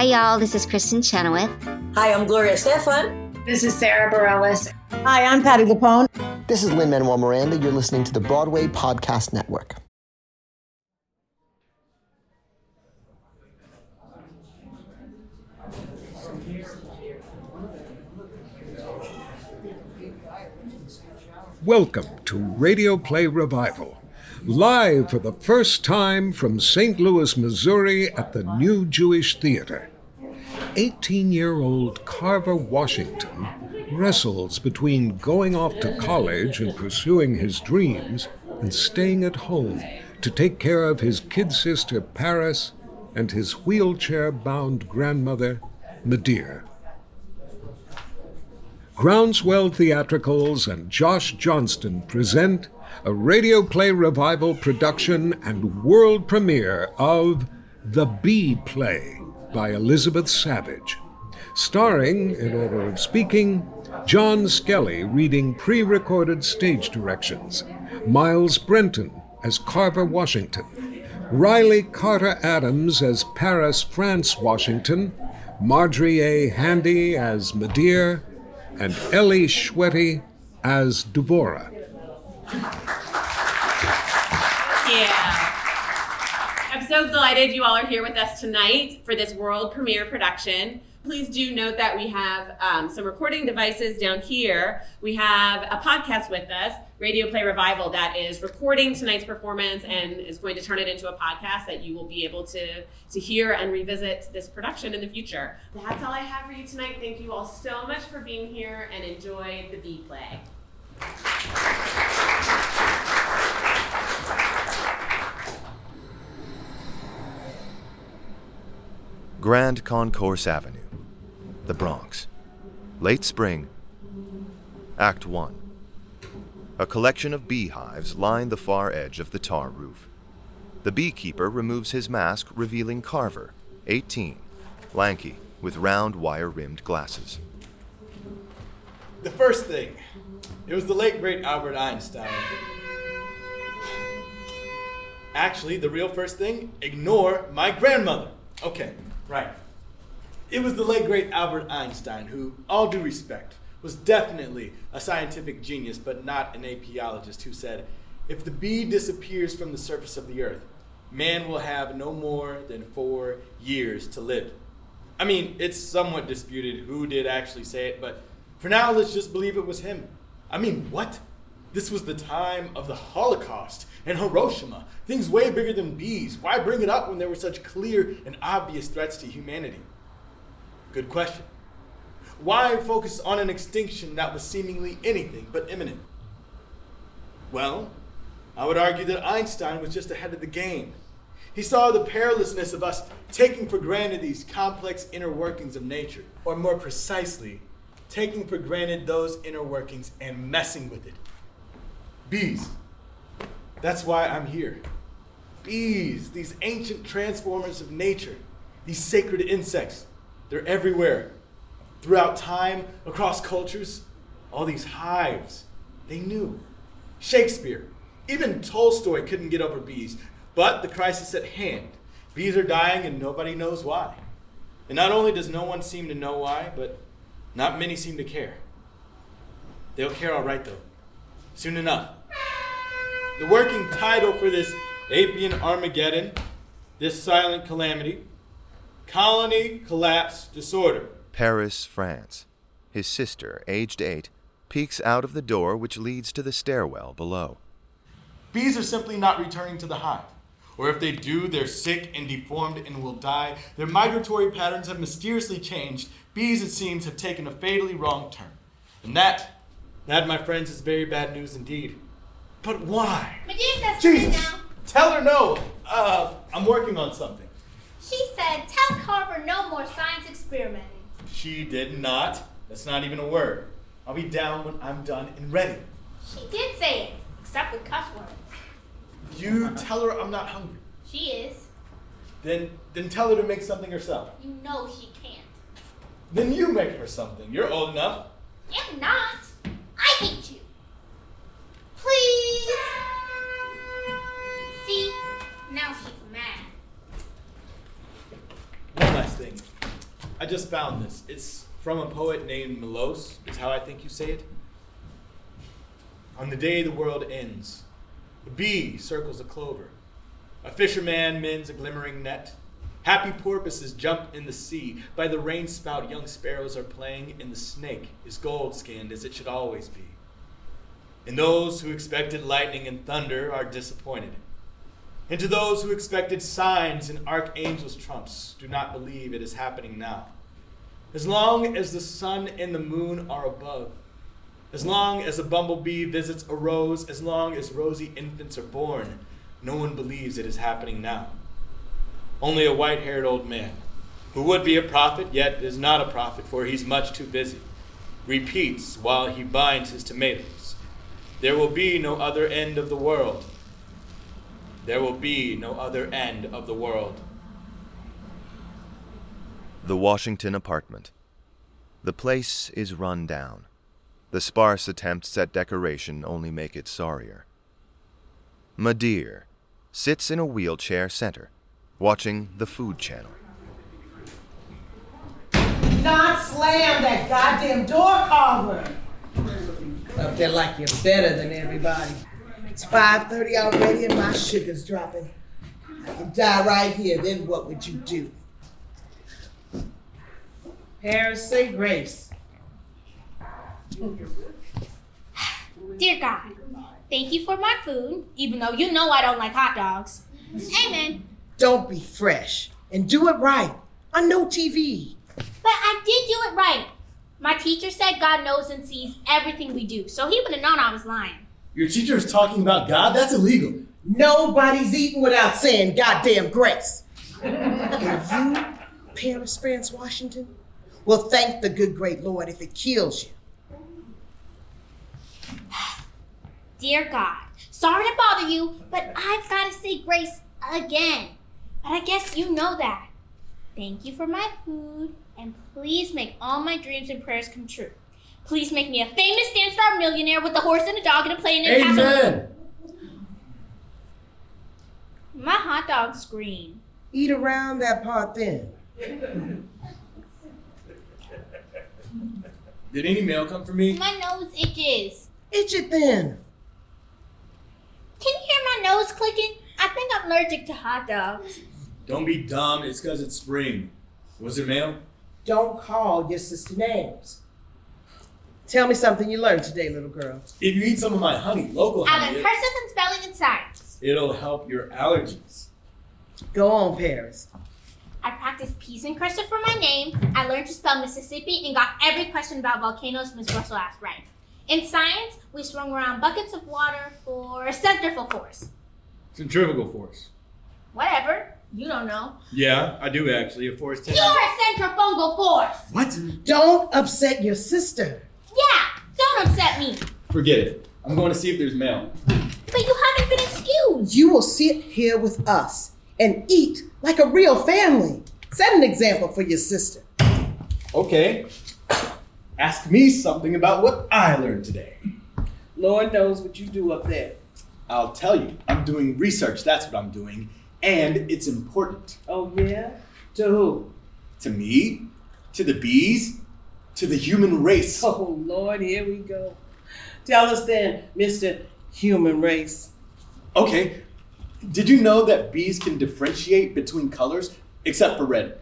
Hi, y'all. This is Kristin Chenoweth. Hi, I'm Gloria Estefan. This is Sara Bareilles. Hi, I'm Patti LuPone. This is Lin Manuel Miranda. You're listening to the Broadway Podcast Network. Welcome to Radio Play Revival, live for the first time from St. Louis, Missouri at the New Jewish Theater. 18 year old Carver Washington wrestles between going off to college and pursuing his dreams and staying at home to take care of his kid sister Paris and his wheelchair bound grandmother Ma'Dear. Groundswell Theatricals and Josh Johnston present a radio play revival production and world premiere of The Bee Play by Elizabeth Savage. Starring, in order of speaking, John Skelley reading pre recorded stage directions, Miles Brenton as Carver Washington, Riley Carter Adams as Paris France Washington, Margery A. Handy as Ma'Dear, and Ellie Schwetye as Devora. Yeah. So delighted you all are here with us tonight for this world premiere production. Please do note that we have um, some recording devices down here. We have a podcast with us, Radio Play Revival, that is recording tonight's performance and is going to turn it into a podcast that you will be able to, to hear and revisit this production in the future. That's all I have for you tonight. Thank you all so much for being here and enjoy the Bee Play. Grand Concourse Avenue, the Bronx. Late spring. Act 1. A collection of beehives line the far edge of the tar roof. The beekeeper removes his mask, revealing Carver, 18, lanky, with round wire rimmed glasses. The first thing, it was the late great Albert Einstein. Actually, the real first thing, ignore my grandmother. Okay, right. It was the late great Albert Einstein who, all due respect, was definitely a scientific genius but not an apiologist who said, if the bee disappears from the surface of the earth, man will have no more than four years to live. I mean, it's somewhat disputed who did actually say it, but for now, let's just believe it was him. I mean, what? This was the time of the Holocaust and Hiroshima. Things way bigger than bees. Why bring it up when there were such clear and obvious threats to humanity? Good question. Why focus on an extinction that was seemingly anything but imminent? Well, I would argue that Einstein was just ahead of the game. He saw the perilousness of us taking for granted these complex inner workings of nature, or more precisely, taking for granted those inner workings and messing with it. Bees. That's why I'm here. Bees, these ancient transformers of nature, these sacred insects, they're everywhere. Throughout time, across cultures, all these hives, they knew. Shakespeare, even Tolstoy couldn't get over bees, but the crisis at hand. Bees are dying and nobody knows why. And not only does no one seem to know why, but not many seem to care. They'll care all right, though. Soon enough. The working title for this Apian Armageddon, this silent calamity, Colony Collapse Disorder. Paris, France. His sister, aged eight, peeks out of the door which leads to the stairwell below. Bees are simply not returning to the hive. Or if they do, they're sick and deformed and will die. Their migratory patterns have mysteriously changed. Bees, it seems, have taken a fatally wrong turn. And that, that, my friends, is very bad news indeed. But why? Ma'Dear says Jesus! now. Tell her no. Uh, I'm working on something. She said, tell Carver no more science experimenting. She did not. That's not even a word. I'll be down when I'm done and ready. She did say it, except with cuss words. You tell her I'm not hungry. She is. Then, then tell her to make something herself. You know she can't. Then you make her something. You're old enough. If not, I hate you. Please. See, now she's mad. One last thing. I just found this. It's from a poet named Melos, is how I think you say it. On the day the world ends, a bee circles a clover. A fisherman mends a glimmering net. Happy porpoises jump in the sea. By the rain spout, young sparrows are playing, and the snake is gold skinned as it should always be. And those who expected lightning and thunder are disappointed. And to those who expected signs and archangels' trumps, do not believe it is happening now. As long as the sun and the moon are above, as long as a bumblebee visits a rose, as long as rosy infants are born, no one believes it is happening now. Only a white haired old man, who would be a prophet, yet is not a prophet, for he's much too busy, repeats while he binds his tomatoes There will be no other end of the world. There will be no other end of the world. The Washington apartment. The place is run down. The sparse attempts at decoration only make it sorrier. Ma'Dear sits in a wheelchair center, watching the Food Channel. Not slam that goddamn door carver. There like you're better than everybody. It's 5.30 already and my sugar's dropping. I could die right here, then what would you do? Paris, say grace. Dear God, thank you for my food, even though you know I don't like hot dogs. Amen. Don't be fresh and do it right on no TV. But I did do it right. My teacher said God knows and sees everything we do, so he would have known I was lying. Your teacher is talking about God? That's illegal. Nobody's eating without saying goddamn grace. and you, Paris, France, Washington, will thank the good, great Lord if it kills you. Dear God, sorry to bother you, but I've got to say grace again. But I guess you know that. Thank you for my food, and please make all my dreams and prayers come true. Please make me a famous dance star millionaire with a horse and a dog and a plane and a castle. Amen. My hot dog's green. Eat around that part then. Did any mail come for me? My nose itches. Itch it then. Can you hear my nose clicking? I think I'm allergic to hot dogs. Don't be dumb. It's because it's spring. Was there mail? Don't call your sister names. Tell me something you learned today, little girl. If you eat some of my honey, local I honey, learned it, cursive and spelling and science. it'll help your allergies. Go on, Paris. I practiced peas and cursive for my name. I learned to spell Mississippi and got every question about volcanoes Miss Russell asked right. In science, we swung around buckets of water for centrifugal force. Centrifugal force. Whatever. You don't know. Yeah, I do actually. A force You're a centrifugal force. What? Don't upset your sister. Yeah. Don't upset me. Forget it. I'm going to see if there's mail. But you haven't been excused. You will sit here with us and eat like a real family. Set an example for your sister. Okay. Ask me something about what I learned today. Lord knows what you do up there. I'll tell you. I'm doing research. That's what I'm doing. And it's important. Oh, yeah? To who? To me, to the bees, to the human race. Oh, Lord, here we go. Tell us then, Mr. Human Race. Okay. Did you know that bees can differentiate between colors except for red?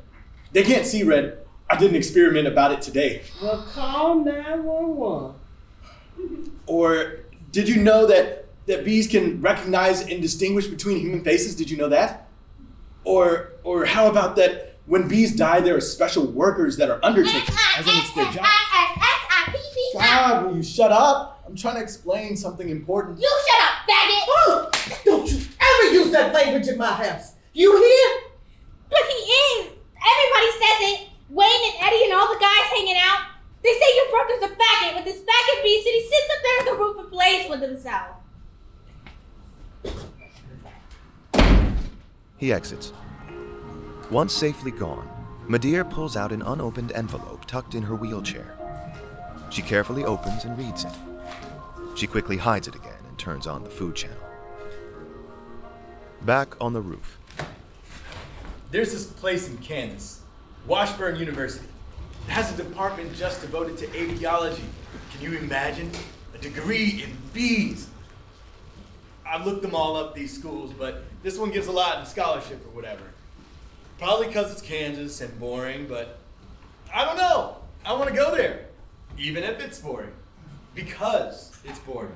They can't see red. I did an experiment about it today. Well, call 911. Or did you know that, that bees can recognize and distinguish between human faces? Did you know that? Or or how about that when bees die, there are special workers that are undertakers, as in it's their job. God, will you shut up? I'm trying to explain something important. You shut up, faggot. Don't you ever use that language in my house. You hear? But he is. Everybody says it. Wayne and Eddie and all the guys hanging out. They say your brother's a faggot with his faggot beast and he sits up there on the roof and plays with himself. He exits. Once safely gone, Ma'Dear pulls out an unopened envelope tucked in her wheelchair. She carefully opens and reads it. She quickly hides it again and turns on the food channel. Back on the roof, There's this place in Kansas Washburn University. It has a department just devoted to apiology. Can you imagine? A degree in bees. I've looked them all up, these schools, but this one gives a lot in scholarship or whatever. Probably because it's Kansas and boring, but I don't know. I want to go there, even if it's boring. Because it's boring.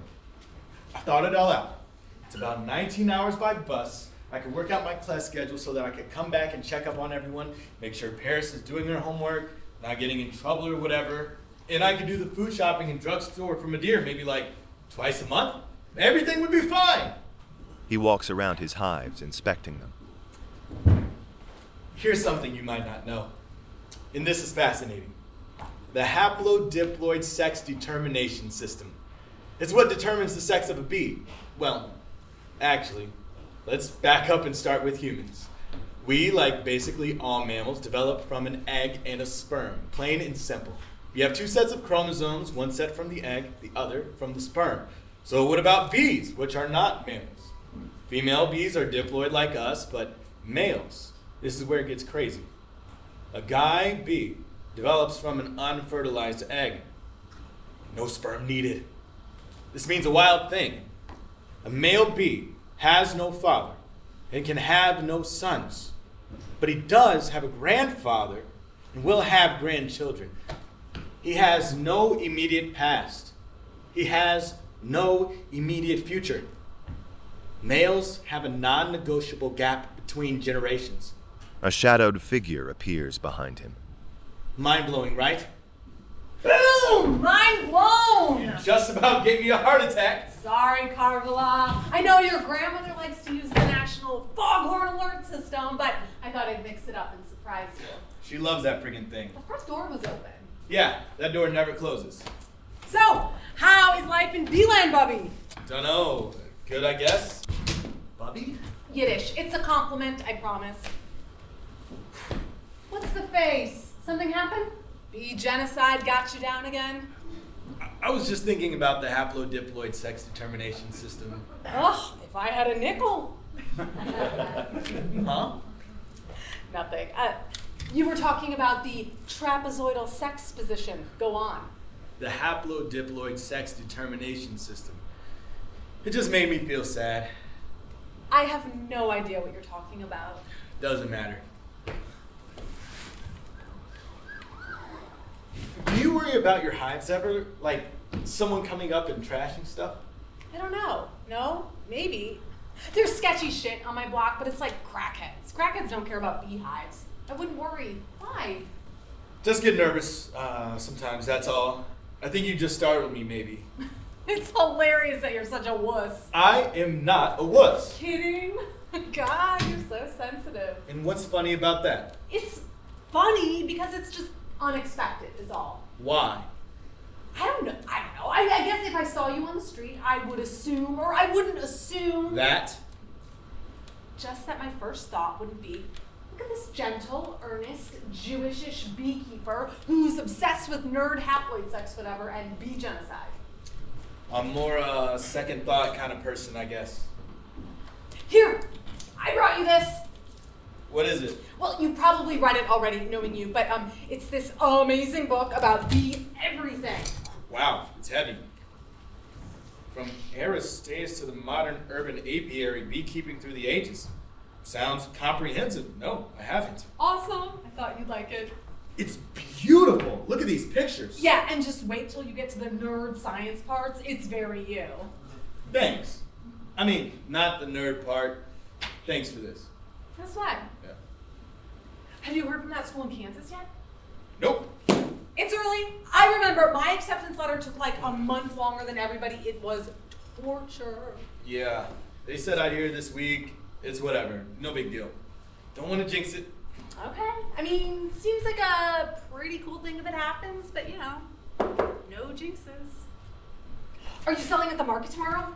I thought it all out. It's about 19 hours by bus. I could work out my class schedule so that I could come back and check up on everyone, make sure Paris is doing her homework, not getting in trouble or whatever. And I could do the food shopping and drugstore for Ma'Dear maybe like twice a month. Everything would be fine. He walks around his hives, inspecting them. Here's something you might not know, and this is fascinating. The haplodiploid sex determination system. It's what determines the sex of a bee. Well, actually, let's back up and start with humans. We, like basically all mammals, develop from an egg and a sperm, plain and simple. We have two sets of chromosomes, one set from the egg, the other from the sperm. So, what about bees, which are not mammals? Female bees are diploid like us, but males, this is where it gets crazy. A guy bee develops from an unfertilized egg. No sperm needed. This means a wild thing. A male bee has no father and can have no sons, but he does have a grandfather and will have grandchildren. He has no immediate past. He has no immediate future. Males have a non negotiable gap between generations. A shadowed figure appears behind him. Mind blowing, right? Boom! Mind blown! Just about gave me a heart attack. Sorry, Carvala. I know your grandmother likes to use the national foghorn alert system, but I thought I'd mix it up and surprise you. She loves that friggin' thing. The front door was open. Yeah, that door never closes. So, how is life in Beeland, Bubby? Dunno. Good, I guess. Bubby? Yiddish. It's a compliment, I promise. What's the face? Something happened? Bee genocide got you down again? I was just thinking about the haplodiploid sex determination system. Ugh, if I had a nickel. Huh? Nothing. Uh, you were talking about the trapezoidal sex position. Go on. The haplodiploid sex determination system. It just made me feel sad. I have no idea what you're talking about. Doesn't matter. Do you worry about your hives ever? Like someone coming up and trashing stuff? I don't know. No? Maybe. There's sketchy shit on my block, but it's like crackheads. Crackheads don't care about beehives. I wouldn't worry. Why? Just get nervous uh, sometimes, that's all. I think you just startled me, maybe. It's hilarious that you're such a wuss. I am not a wuss. Kidding? God, you're so sensitive. And what's funny about that? It's funny because it's just unexpected, is all. Why? I don't know. I don't know. I, I guess if I saw you on the street, I would assume, or I wouldn't assume. That? Just that my first thought wouldn't be look at this gentle, earnest, Jewishish beekeeper who's obsessed with nerd haploid sex, whatever, and bee genocide. I'm more a second thought kind of person, I guess. Here, I brought you this. What is it? Well, you probably read it already, knowing you, but um, it's this amazing book about the everything. Wow, it's heavy. From Aristaeus to the modern urban apiary, beekeeping through the ages. Sounds comprehensive. No, I haven't. Awesome. I thought you'd like it. It's beautiful. Look at these pictures. Yeah, and just wait till you get to the nerd science parts. It's very you. Thanks. I mean, not the nerd part. Thanks for this. That's fine. Yeah. Have you heard from that school in Kansas yet? Nope. It's early. I remember my acceptance letter took like a month longer than everybody. It was torture. Yeah. They said I'd hear this week. It's whatever. No big deal. Don't want to jinx it. Okay. I mean, seems like a pretty cool thing if it happens, but you know, no jinxes. Are you selling at the market tomorrow?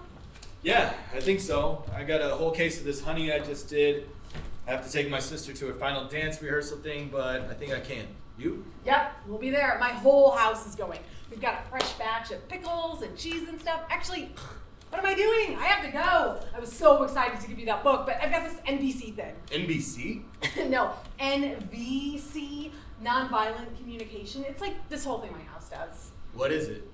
Yeah, I think so. I got a whole case of this honey I just did. I have to take my sister to her final dance rehearsal thing, but I think I can. You? Yep, we'll be there. My whole house is going. We've got a fresh batch of pickles and cheese and stuff. Actually, what am I doing? I have to go. I was so excited to give you that book, but I've got this NBC thing. NBC? no, NVC, nonviolent communication. It's like this whole thing my house does. What is it?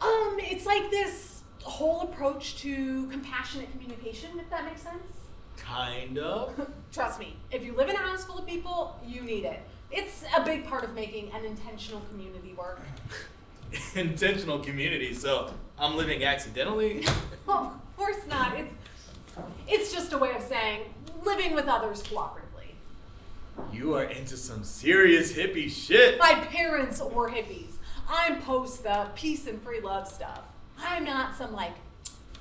Um, it's like this whole approach to compassionate communication, if that makes sense. Kind of. Trust me, if you live in a house full of people, you need it. It's a big part of making an intentional community work. Intentional community, so I'm living accidentally? of course not. It's it's just a way of saying living with others cooperatively. You are into some serious hippie shit. My parents were hippies. I'm post the peace and free love stuff. I'm not some like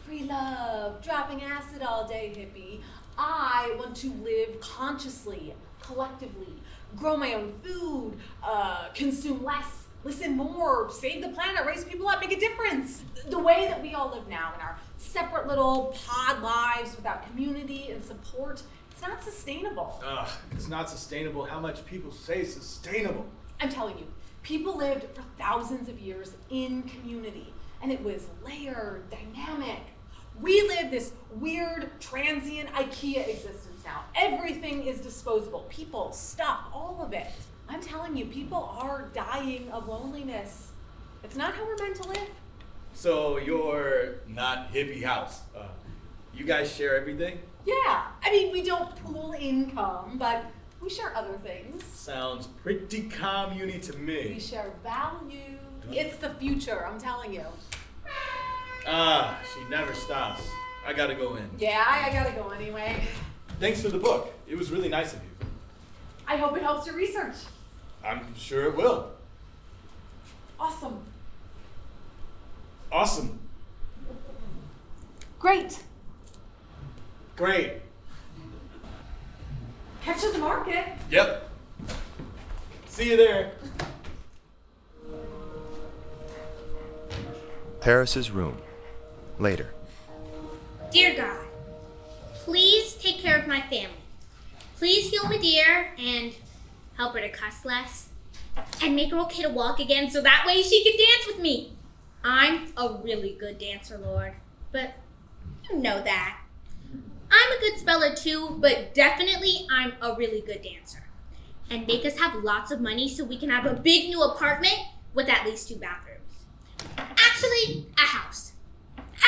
free love, dropping acid all day hippie. I want to live consciously, collectively, grow my own food, uh, consume less, listen more, save the planet, raise people up, make a difference. The way that we all live now in our separate little pod lives without community and support, it's not sustainable. Ugh, it's not sustainable how much people say sustainable. I'm telling you, people lived for thousands of years in community, and it was layered, dynamic. We live this weird, transient IKEA existence now. Everything is disposable people, stuff, all of it. I'm telling you, people are dying of loneliness. It's not how we're meant to live. So you're not hippie house. Uh, you guys share everything? Yeah, I mean, we don't pool income, but we share other things. Sounds pretty commune to me. We share value. It's the future, I'm telling you. Ah, she never stops. I gotta go in. Yeah, I, I gotta go anyway. Thanks for the book. It was really nice of you. I hope it helps your research. I'm sure it will. Awesome. Awesome. Great. Great. Catch you at the market. Yep. See you there. Paris's room. Later. Dear God, please take care of my family. Please heal Ma'Dear and help her to cuss less. And make her okay to walk again so that way she can dance with me. I'm a really good dancer, Lord. But you know that. I'm a good speller too, but definitely I'm a really good dancer. And make us have lots of money so we can have a big new apartment with at least two bathrooms. Actually, a house.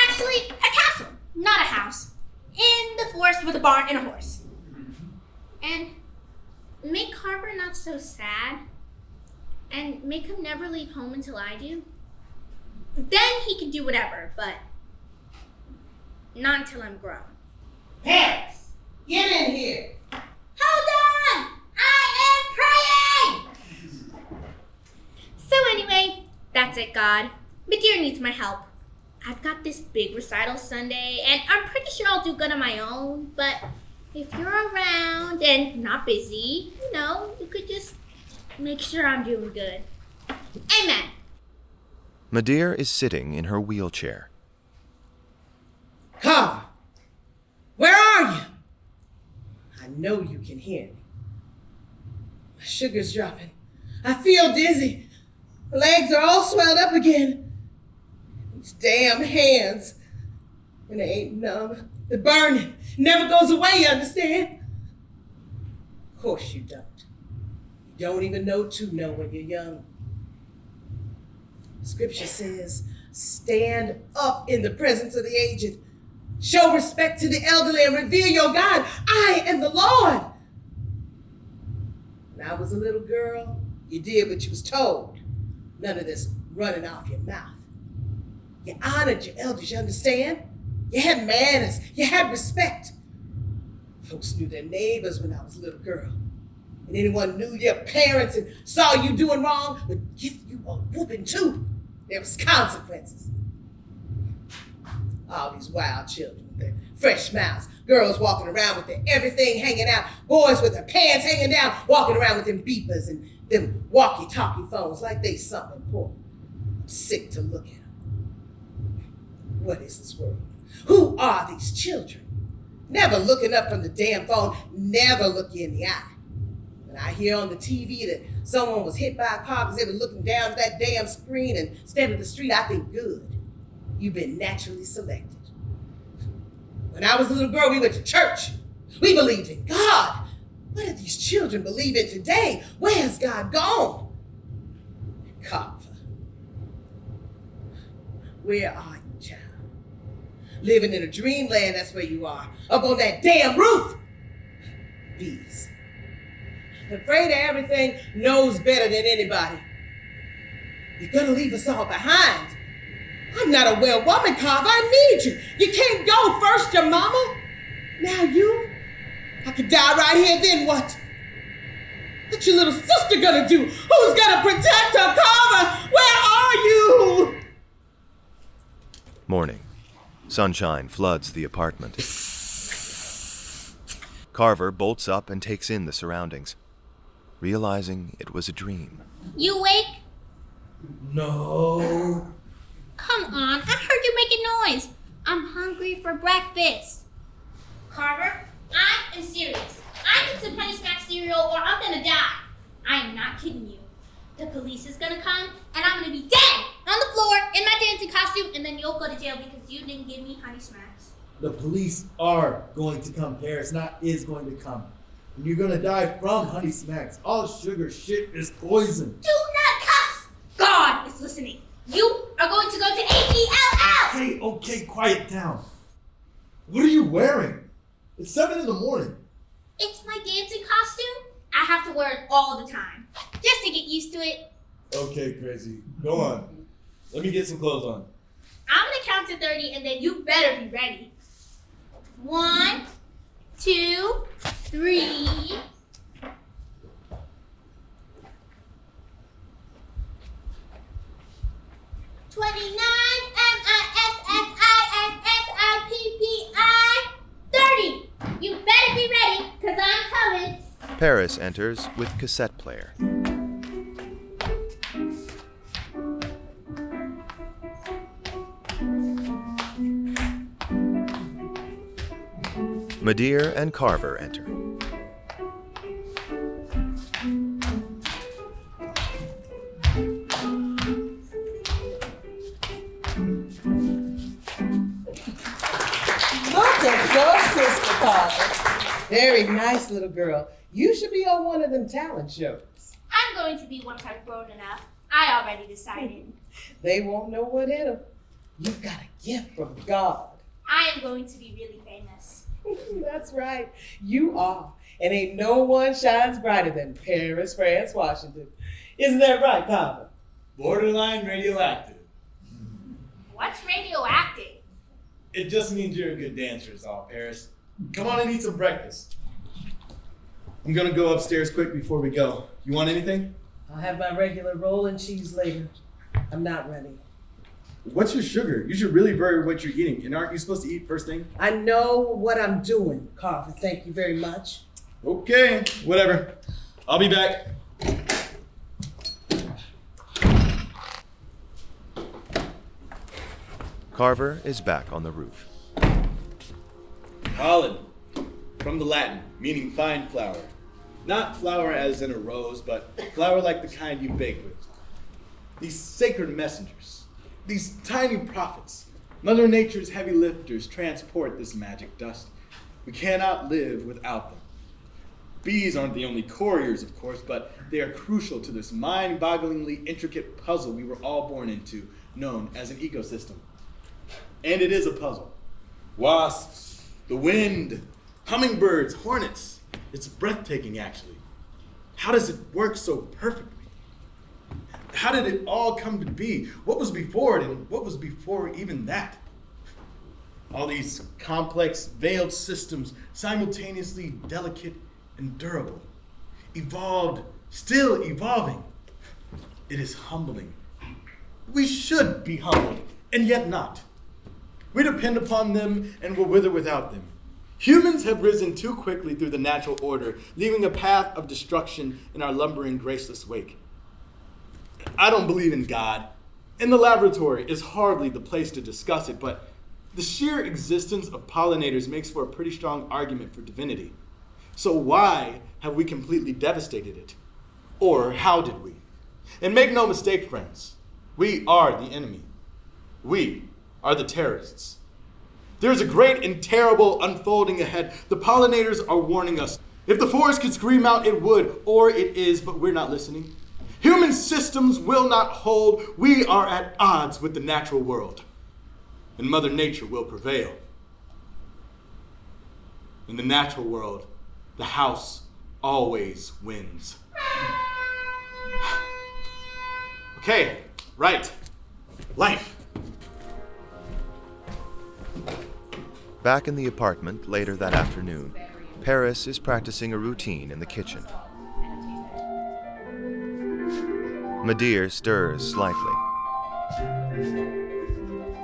Actually, a castle, not a house. In the forest with a barn and a horse. And make Carver not so sad. And make him never leave home until I do. Then he can do whatever, but not until I'm grown. Paris, get in here. Hold on! I am praying! So, anyway, that's it, God. Ma'Dear needs my help. I've got this big recital Sunday, and I'm pretty sure I'll do good on my own, but if you're around and not busy, you know, you could just make sure I'm doing good. Amen. Ma'Dear is sitting in her wheelchair. Carver, where are you? I know you can hear me. My sugar's dropping. I feel dizzy. My legs are all swelled up again. These damn hands. And they ain't numb. They're burning. Never goes away, you understand? Of course you don't. You don't even know to know when you're young. Scripture says, stand up in the presence of the aged. Show respect to the elderly and reveal your God. I am the Lord. When I was a little girl, you did what you was told. None of this running off your mouth. You honored your elders, you understand? You had manners, you had respect. Folks knew their neighbors when I was a little girl. And anyone knew your parents and saw you doing wrong would give you a whooping too. There was consequences. All these wild children with their fresh mouths, girls walking around with their everything hanging out, boys with their pants hanging down, walking around with them beepers and them walkie-talkie phones like they something important. I'm sick to look at them. What is this world? Who are these children? Never looking up from the damn phone, never look you in the eye. When I hear on the TV that someone was hit by a car because they were looking down at that damn screen and standing of the street, I think, good. You've been naturally selected. When I was a little girl, we went to church. We believed in God. What do these children believe in today? Where has God gone? Carver, where are you? Living in a dreamland, that's where you are. Up on that damn roof. Bees. Afraid of everything, knows better than anybody. You're gonna leave us all behind. I'm not a well woman, Carver. I need you. You can't go first, your mama. Now you. I could die right here, then what? What's your little sister gonna do? Who's gonna protect her, Carver? Where are you? Morning. Sunshine floods the apartment. Carver bolts up and takes in the surroundings, realizing it was a dream. You awake? No. Come on, I heard you making noise. I'm hungry for breakfast. Carver, I am serious. I need some Honey Smack cereal or I'm gonna die. I am not kidding you. The police is gonna come and I'm gonna be dead on the floor in my dancing costume and then you'll go to jail because you didn't give me Honey Smacks. The police are going to come, Paris, not is going to come. And you're gonna die from Honey Smacks. All sugar shit is poison. Do not cuss! God is listening. You are going to go to H-E-L-L! Okay, okay, quiet down. What are you wearing? It's seven in the morning. It's my dancing costume. I have to wear it all the time. Just to get used to it. Okay, crazy. Go on. Let me get some clothes on. I'm gonna count to 30 and then you better be ready. One, two, three. Twenty-nine, M-I-S-S-I-S-S-I-P-P-I, thirty. You better be ready, cause I'm coming. Paris enters with cassette player. Ma'Dear and Carver enter. Very nice little girl. You should be on one of them talent shows. I'm going to be once I'm grown enough. I already decided. They won't know what hit 'em. You've got a gift from God. I am going to be really famous. That's right. You are. And ain't no one shines brighter than Paris, France, Washington. Isn't that right, Papa? Borderline radioactive. What's radioactive? It just means you're a good dancer, is all, Paris. Come on and eat some breakfast. I'm gonna go upstairs quick before we go. You want anything? I'll have my regular roll and cheese later. I'm not ready. What's your sugar? You should really vary what you're eating. And aren't you supposed to eat first thing? I know what I'm doing, Carver. Thank you very much. Okay, whatever. I'll be back. Carver is back on the roof. Pollen, from the Latin, meaning fine flour. Not flour as in a rose, but flour like the kind you bake with. These sacred messengers, these tiny prophets, Mother Nature's heavy lifters transport this magic dust. We cannot live without them. Bees aren't the only couriers, of course, but they are crucial to this mind bogglingly intricate puzzle we were all born into, known as an ecosystem. And it is a puzzle. Wasps, the wind, hummingbirds, hornets. It's breathtaking, actually. How does it work so perfectly? How did it all come to be? What was before it, and what was before even that? All these complex, veiled systems, simultaneously delicate and durable, evolved, still evolving. It is humbling. We should be humbled, and yet not. We depend upon them and will wither without them. Humans have risen too quickly through the natural order, leaving a path of destruction in our lumbering, graceless wake. I don't believe in God. In the laboratory is hardly the place to discuss it, but the sheer existence of pollinators makes for a pretty strong argument for divinity. So why have we completely devastated it? Or how did we? And make no mistake, friends, we are the enemy. We are the terrorists. There's a great and terrible unfolding ahead. The pollinators are warning us. If the forest could scream out, it would, or it is, but we're not listening. Human systems will not hold. We are at odds with the natural world, and Mother Nature will prevail. In the natural world, the house always wins. Okay, right. Life. Back in the apartment later that afternoon, Paris is practicing a routine in the kitchen. Ma'Dear stirs slightly.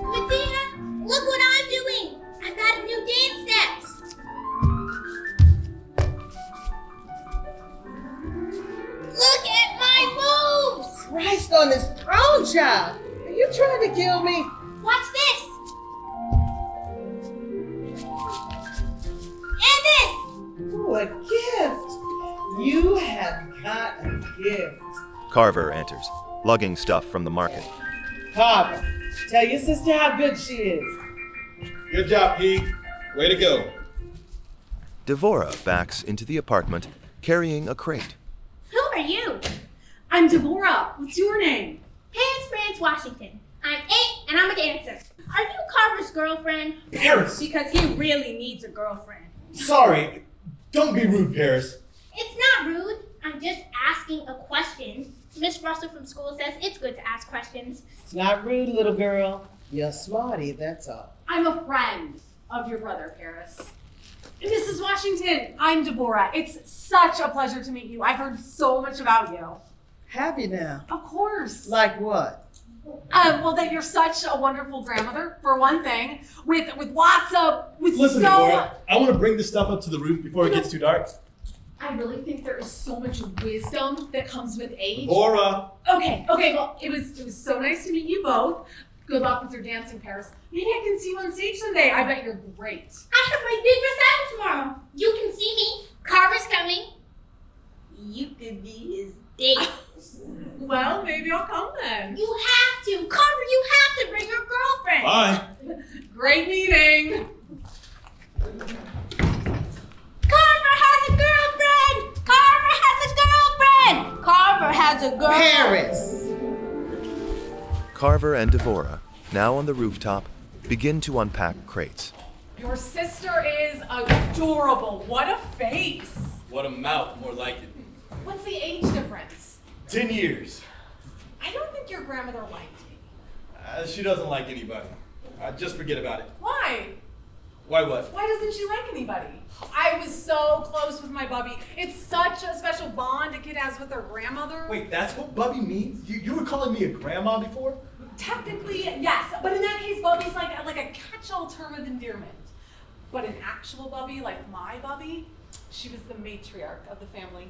Ma'Dear, look what I'm doing! I've got a new dance steps! Look at my moves! Christ on this throne, child! Are you trying to kill me? This! Ooh, a gift! You have got a gift. Carver enters, lugging stuff from the market. Carver, tell your sister how good she is. Good job, Pete. Way to go. Devora backs into the apartment carrying a crate. Who are you? I'm Devora. What's your name? Paris France Washington. I'm eight and I'm a dancer. Are you Carver's girlfriend? Paris! Because he really needs a girlfriend. Sorry. Don't be rude, Paris. It's not rude. I'm just asking a question. Miss Russell from school says it's good to ask questions. It's not rude, little girl. You're smarty, that's all. I'm a friend of your brother, Paris. Mrs. Washington, I'm Devora. It's such a pleasure to meet you. I've heard so much about you. Have you now? Of course. Like what? Um, well, that you're such a wonderful grandmother, for one thing, with with lots of with Listen, so. Devora, I want to bring this stuff up to the roof before it gets too dark. I really think there is so much wisdom that comes with age. Devora! Okay, okay. Well, it was it was so nice to meet you both. Good luck with your dance in Paris. Maybe I can see you on stage someday. I bet you're great. I have my big recital tomorrow. You can see me. Carver's coming. You could be his date. Well, maybe I'll come then. you have to. Carver, you have to bring your girlfriend. Bye. Great meeting. Carver has a girlfriend. Carver has a girlfriend. Carver has a girlfriend. Paris! Carver and Devora, now on the rooftop, begin to unpack crates. Your sister is adorable. What a face. What a mouth, more like it. What's the age difference? Ten years. I don't think your grandmother liked me. Uh, she doesn't like anybody. Uh, just forget about it. Why? Why what? Why doesn't she like anybody? I was so close with my bubby. It's such a special bond a kid has with their grandmother. Wait, that's what Bubby means? You, you were calling me a grandma before? Technically, yes, but in that case, Bubby's like like a catch-all term of endearment. But an actual Bubby, like my Bubby, she was the matriarch of the family.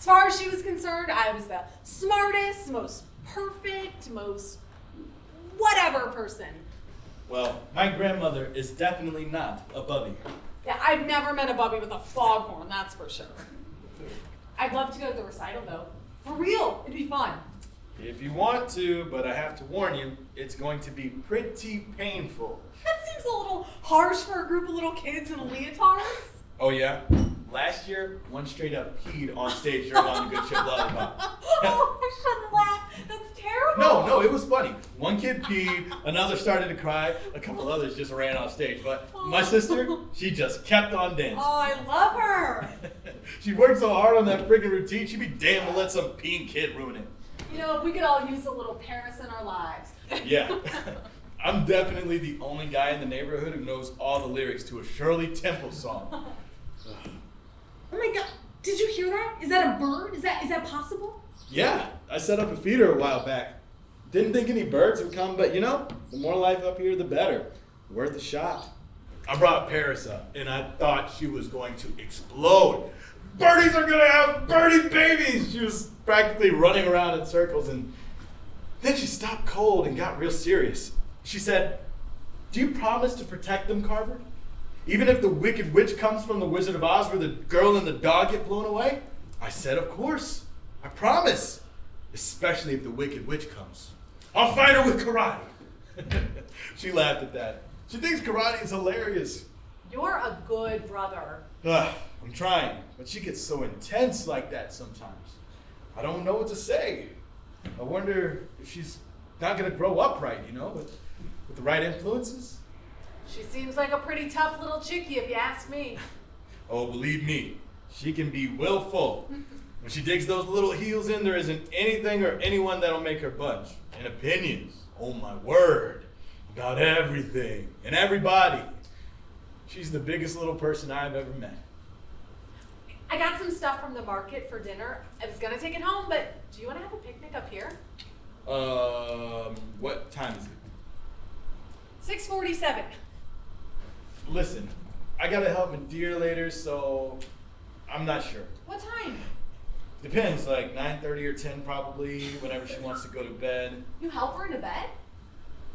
As far as she was concerned, I was the smartest, most perfect, most whatever person. Well, my grandmother is definitely not a Bubby. Yeah, I've never met a Bubby with a foghorn, that's for sure. I'd love to go to the recital though. For real, it'd be fun. If you want to, but I have to warn you, it's going to be pretty painful. That seems a little harsh for a group of little kids in leotards. Oh yeah? Last year, one straight up peed on stage during On the Good Ship Lollipop. oh, I shouldn't laugh. That's terrible. No, no, it was funny. One kid peed, another started to cry, a couple others just ran off stage. But my oh. sister, she just kept on dancing. Oh, I love her. she worked so hard on that freaking routine, she'd be damned to let some peeing kid ruin it. You know, we could all use a little Paris in our lives. Yeah. I'm definitely the only guy in the neighborhood who knows all the lyrics to a Shirley Temple song. My god, did you hear that? Is that a bird? Is that is that possible? Yeah, I set up a feeder a while back. Didn't think any birds would come, but you know, the more life up here, the better. Worth a shot. I brought Paris up, and I thought she was going to explode. Birdies are gonna have birdie babies! She was practically running around in circles, and then she stopped cold and got real serious. She said, Do you promise to protect them, Carver? Even if the wicked witch comes from the Wizard of Oz where the girl and the dog get blown away? I said, Of course. I promise. Especially if the wicked witch comes. I'll fight her with karate. she laughed at that. She thinks karate is hilarious. You're a good brother. Ugh, I'm trying, but she gets so intense like that sometimes. I don't know what to say. I wonder if she's not gonna grow up right, you know, with, with the right influences. She seems like a pretty tough little chickie, if you ask me. Oh, believe me, she can be willful. When she digs those little heels in, there isn't anything or anyone that'll make her budge. And opinions, oh my word, about everything and everybody. She's the biggest little person I've ever met. I got some stuff from the market for dinner. I was gonna take it home, but do you want to have a picnic up here? Um, what time is it? 647. Listen, I gotta help Ma'Dear later, so I'm not sure. What time? Depends, like 9:30 or 10 probably, whenever she wants to go to bed. You help her into bed?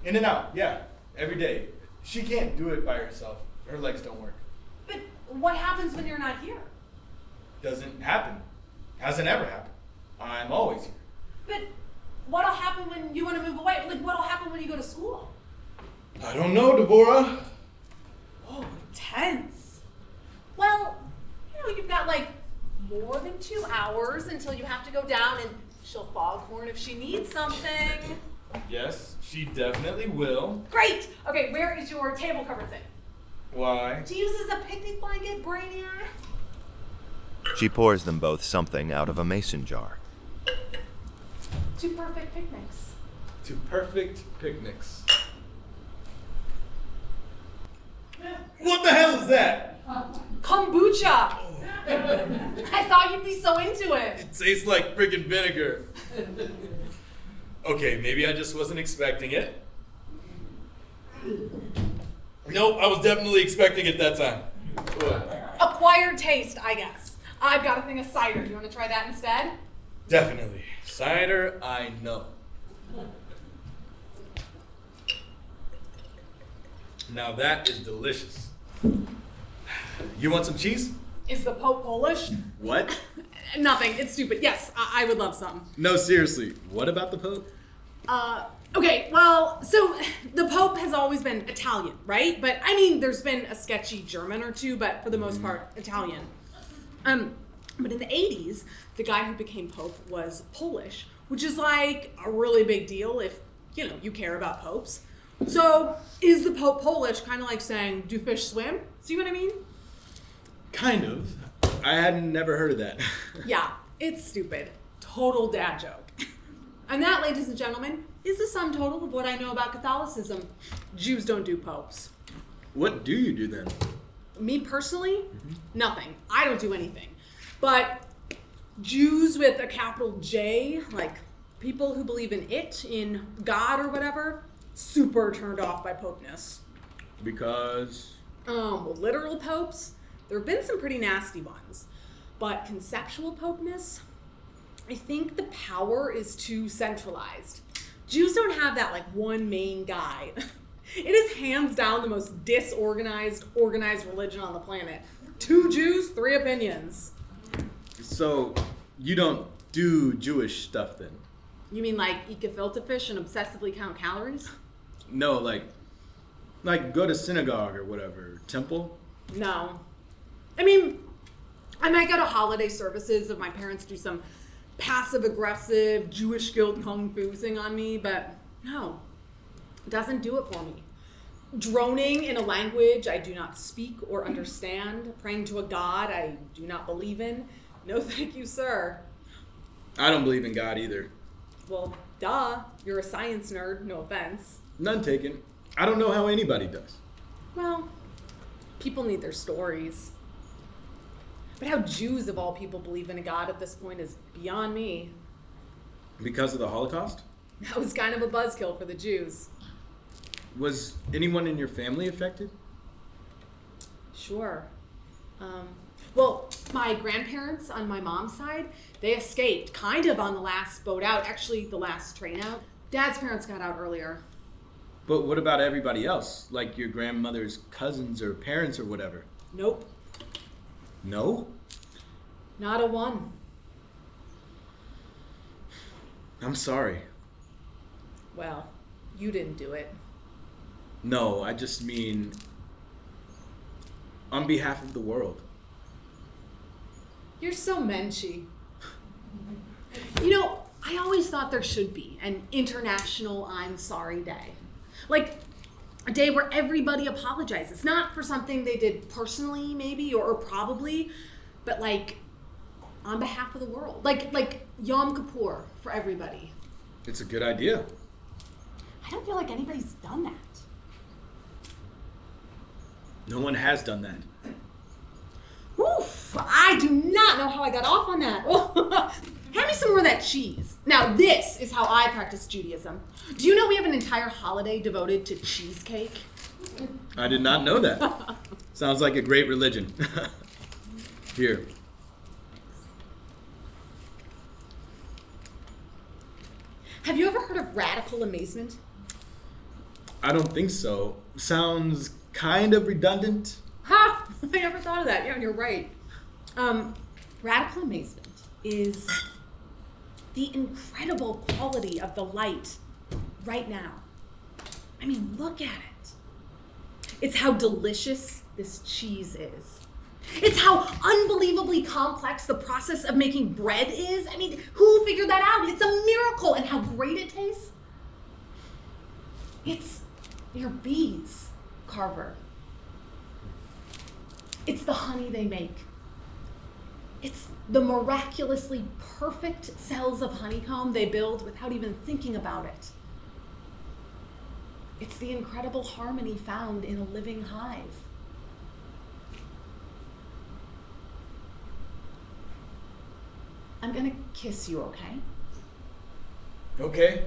In and out, yeah, every day. She can't do it by herself. Her legs don't work. But what happens when you're not here? Doesn't happen. Hasn't ever happened. I'm always here. But what'll happen when you want to move away? Like, what'll happen when you go to school? I don't know, Devora. Tense. Well, you know, you've got like more than two hours until you have to go down and she'll foghorn if she needs something. Yes, she definitely will. Great! Okay, where is your table cover thing? Why? To use as a picnic blanket, Brainiac? She pours them both something out of a mason jar. Two perfect picnics. Two perfect picnics. What the hell is that? Kombucha! I thought you'd be so into it. It tastes like friggin' vinegar. Okay, maybe I just wasn't expecting it. Nope, I was definitely expecting it that time. Acquired taste, I guess. I've got a thing of cider. Do you want to try that instead? Definitely. Cider, I know. Now that is delicious. You want some cheese? Is the Pope Polish? What? Nothing. It's stupid. Yes, I, I would love some. No, seriously. What about the Pope? Uh, okay, well, so the Pope has always been Italian, right? But I mean, there's been a sketchy German or two, but for the most part, Italian. Um, but in the 80s, the guy who became Pope was Polish, which is like a really big deal if, you know, you care about popes. So is the Pope Polish kind of like saying, do fish swim? See what I mean? Kind of. I hadn't never heard of that. Yeah, it's stupid. Total dad joke. And that, ladies and gentlemen, is the sum total of what I know about Catholicism. Jews don't do popes. what do you do then? Me personally, mm-hmm. nothing. I don't do anything. But Jews with a capital J, like people who believe in it, in God or whatever, super turned off by popeness. Because. Um, well, literal popes, there have been some pretty nasty ones. But conceptual popeness, I think the power is too centralized. Jews don't have that like one main guy. It is hands down the most disorganized, organized religion on the planet. Two Jews, three opinions. So, you don't do Jewish stuff then? You mean like eat gefilte fish and obsessively count calories? No, like. Like go to synagogue or whatever. Temple? No. I mean, I might go to holiday services if my parents do some passive aggressive Jewish guild kung fu thing on me, but no, it doesn't do it for me. Droning in a language I do not speak or understand, praying to a god I do not believe in, no thank you, sir. I don't believe in God either. Well, duh, you're a science nerd, no offense. None taken. I don't know how anybody does. Well, people need their stories. But how Jews of all people believe in a god at this point is beyond me. Because of the Holocaust? That was kind of a buzzkill for the Jews. Was anyone in your family affected? Sure. Um, well, my grandparents on my mom's side, they escaped kind of on the last boat out, actually, the last train out. Dad's parents got out earlier. But what about everybody else? Like your grandmother's cousins or parents or whatever? Nope, No? not a one. I'm sorry. Well, you didn't do it. No, I just mean on behalf of the world. You're so menschy. You know, I always thought there should be an international I'm sorry day. Like a day where everybody apologizes. Not for something they did personally, maybe, or, or probably, but like on behalf of the world. Like like Yom Kippur for everybody. It's a good idea. I don't feel like anybody's done that. No one has done that. Oof, I do not know how I got off on that. Hand me some more of that cheese. Now, this is how I practice Judaism. Do you know we have an entire holiday devoted to cheesecake? I did not know that. Sounds like a great religion. Here. Have you ever heard of radical amazement? I don't think so. Sounds kind of redundant. Ha! I never thought of that. Yeah, you're right. Um, radical amazement is the incredible quality of the light right now. I mean, look at it. It's how delicious this cheese is. It's how unbelievably complex the process of making bread is. I mean, who figured that out? It's a miracle. And how great it tastes. It's your bees, Carver. It's the honey they make. It's the miraculously perfect cells of honeycomb they build without even thinking about it. It's the incredible harmony found in a living hive. I'm gonna kiss you, okay? Okay.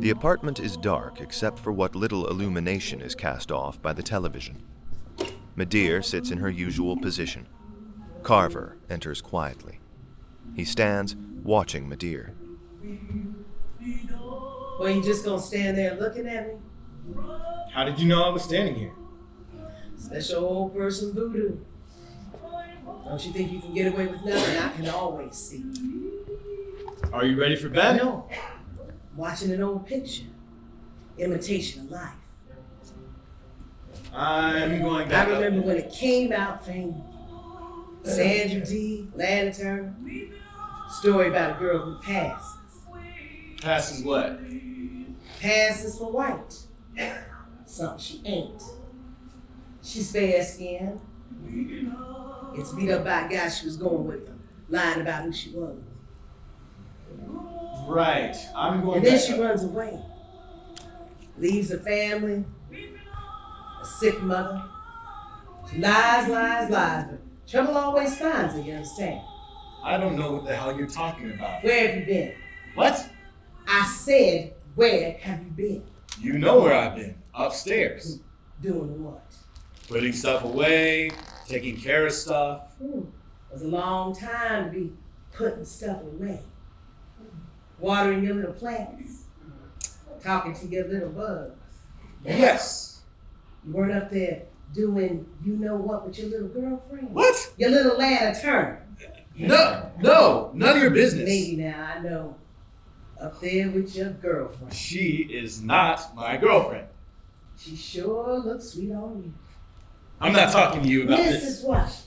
The apartment is dark except for what little illumination is cast off by the television. Ma'Dear sits in her usual position. Carver enters quietly. He stands, watching Ma'Dear. Well, you just gonna stand there looking at me? How did you know I was standing here? Special old person voodoo. Don't you think you can get away with nothing? I can always see. Are you ready for bed? No. Watching an old picture. Imitation of life. I'm going back. I up. remember when it came out famous. Sandra Dee, Lana Turner. Story about a girl who passes. Passes what? Passes for white. Something she ain't. She's fair skinned. It's beat up by a guy she was going with, lying about who she was. Right. I'm going And then she up. runs away. Leaves her family, a sick mother. Lies, lies, lies, but trouble always finds her, you understand? I don't know what the hell you're talking about. Where have you been? What? I said, where have you been? You know where I've been. Upstairs. Doing what? Putting stuff away, taking care of stuff. Hmm. It was a long time to be putting stuff away. Watering your little plants. Talking to your little bugs. Yes. You weren't up there doing you know what with your little girlfriend? What? Your little lad turn. No, no, none of your business. Maybe now I know. Up there with your girlfriend. She is not my girlfriend. She sure looks sweet on you. I'm not talking to you about Mrs. this. Washington.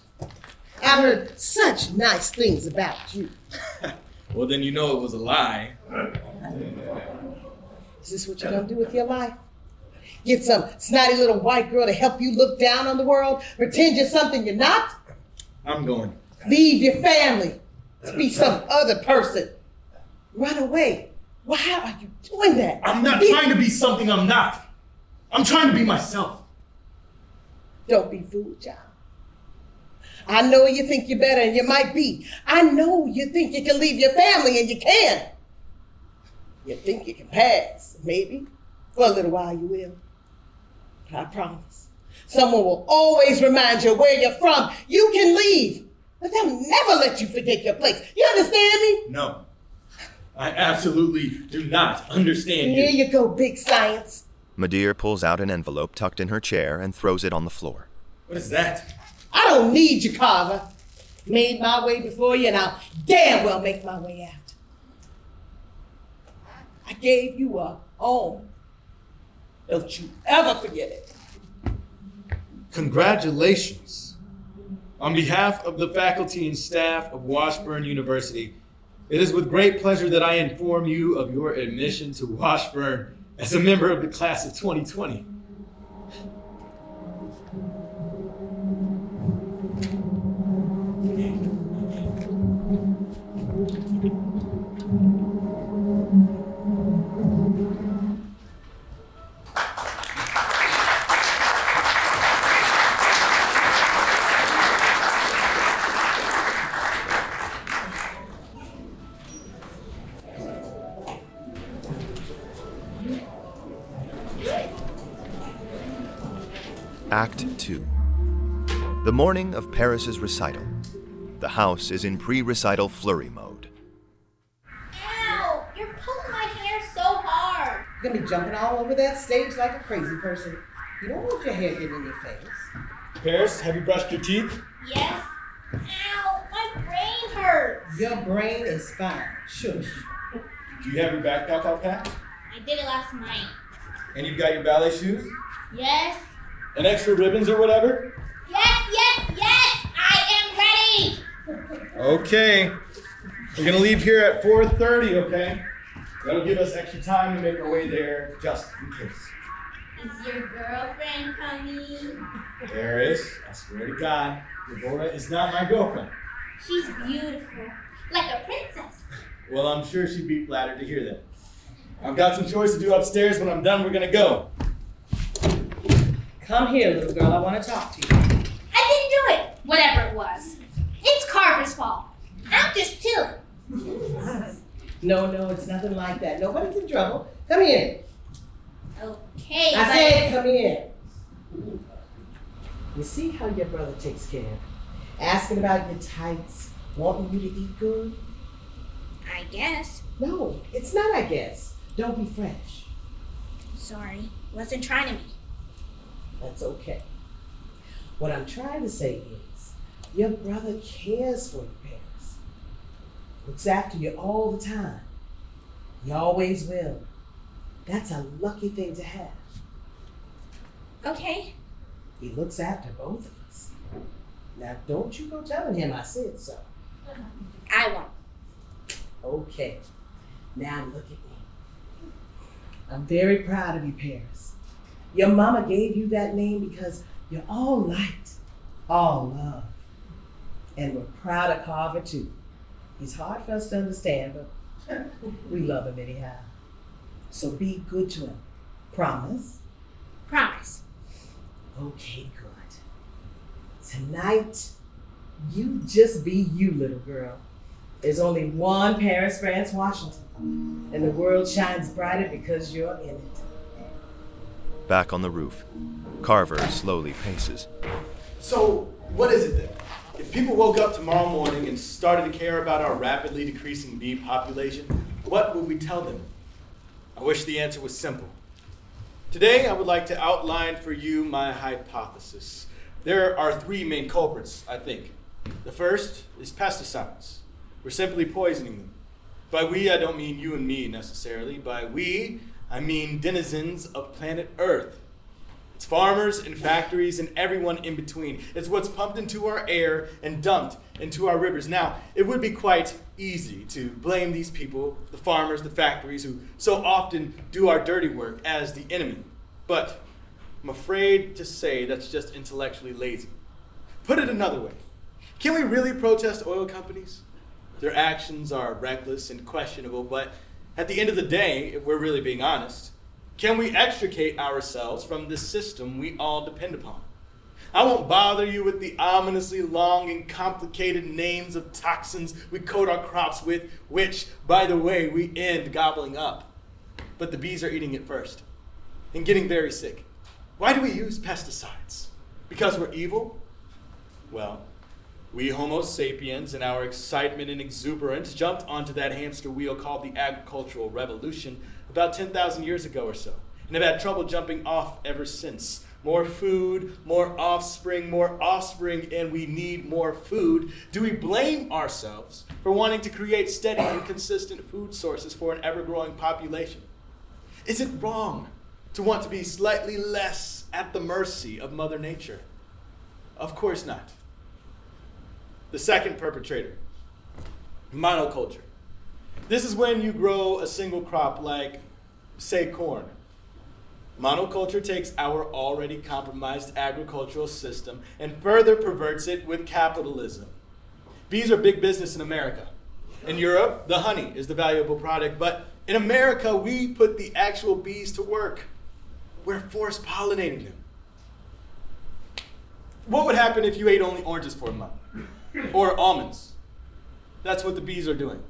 I've heard such nice things about you. Well, then you know it was a lie. Is this what you're gonna do with your life? Get some snotty little white girl to help you look down on the world? Pretend you're something you're not? I'm going. Leave your family to be some other person. Run away. Why are you doing that? I'm not Be- trying to be something I'm not. I'm trying to be myself. Don't be fooled, child. I know you think you're better, and you might be. I know you think you can leave your family, and you can. You think you can pass, maybe. For a little while you will. But I promise, someone will always remind you where you're from. You can leave, but they'll never let you forget your place. You understand me? No. I absolutely do not understand Here you. Here you go, big science. Ma'Dear pulls out an envelope tucked in her chair and throws it on the floor. What is that? I don't need you, Carver. Made my way before you, and I'll damn well make my way after. I gave you a home. Don't you ever forget it. Congratulations. On behalf of the faculty and staff of Washburn University, it is with great pleasure that I inform you of your admission to Washburn as a member of the class of 2020. The morning of Paris's recital. The house is in pre recital flurry mode. Ow! You're pulling my hair so hard. You're gonna be jumping all over that stage like a crazy person. You don't want your hair getting in your face. Paris, have you brushed your teeth? Yes? Ow! My brain hurts. Your brain is fine. Shush. Do you have your backpack all packed? I did it last night. And you've got your ballet shoes? Yes? And extra ribbons or whatever? Yes, yes, yes! I am ready! Okay. We're gonna leave here at 4:30, okay? That'll give us extra time to make our way there just in case. Is your girlfriend coming? Paris, I swear to God, Devora is not my girlfriend. She's beautiful. Like a princess. Well, I'm sure she'd be flattered to hear that. I've got some chores to do upstairs. When I'm done, we're gonna go. Come here, little girl. I want to talk to you. Whatever it was. It's Carver's fault. I'm just chilling. No, no, it's nothing like that. Nobody's in trouble. Come here. Okay, I said, come here. You see how your brother takes care of you? Asking about your tights, wanting you to eat good? I guess. No, it's not, I guess. Don't be fresh. Sorry. Wasn't trying to be. That's okay. What I'm trying to say is, your brother cares for you, Paris. Looks after you all the time. He always will. That's a lucky thing to have. Okay. He looks after both of us. Now, don't you go telling him I said so. Uh-huh. I won't. Okay. Now look at me. I'm very proud of you, Paris. Your mama gave you that name because you're all light, all love. And we're proud of Carver too. He's hard for us to understand, but we love him anyhow. So be good to him. Promise? Promise. Okay, good. Tonight, you just be you, little girl. There's only one Paris, France, Washington, and the world shines brighter because you're in it. Back on the roof, Carver slowly paces. So, what is it then? If people woke up tomorrow morning and started to care about our rapidly decreasing bee population, what would we tell them? I wish the answer was simple. Today, I would like to outline for you my hypothesis. There are three main culprits, I think. The first is pesticides. We're simply poisoning them. By we, I don't mean you and me necessarily. By we, I mean denizens of planet Earth. It's farmers and factories and everyone in between. It's what's pumped into our air and dumped into our rivers. Now, it would be quite easy to blame these people, the farmers, the factories, who so often do our dirty work, as the enemy. But I'm afraid to say that's just intellectually lazy. Put it another way can we really protest oil companies? Their actions are reckless and questionable, but at the end of the day, if we're really being honest, can we extricate ourselves from this system we all depend upon? I won't bother you with the ominously long and complicated names of toxins we coat our crops with, which, by the way, we end gobbling up. But the bees are eating it first and getting very sick. Why do we use pesticides? Because we're evil? Well, we Homo sapiens, in our excitement and exuberance, jumped onto that hamster wheel called the agricultural revolution about 10,000 years ago or so, and have had trouble jumping off ever since. more food, more offspring, more offspring, and we need more food, do we blame ourselves for wanting to create steady and consistent food sources for an ever growing population? Is it wrong to want to be slightly less at the mercy of Mother Nature? Of course not. The second perpetrator monoculture. This is when you grow a single crop like, say, corn. Monoculture takes our already compromised agricultural system and further perverts it with capitalism. Bees are big business in America. In Europe, the honey is the valuable product, but in America, we put the actual bees to work. We're force pollinating them. What would happen if you ate only oranges for a month? Or almonds? That's what the bees are doing.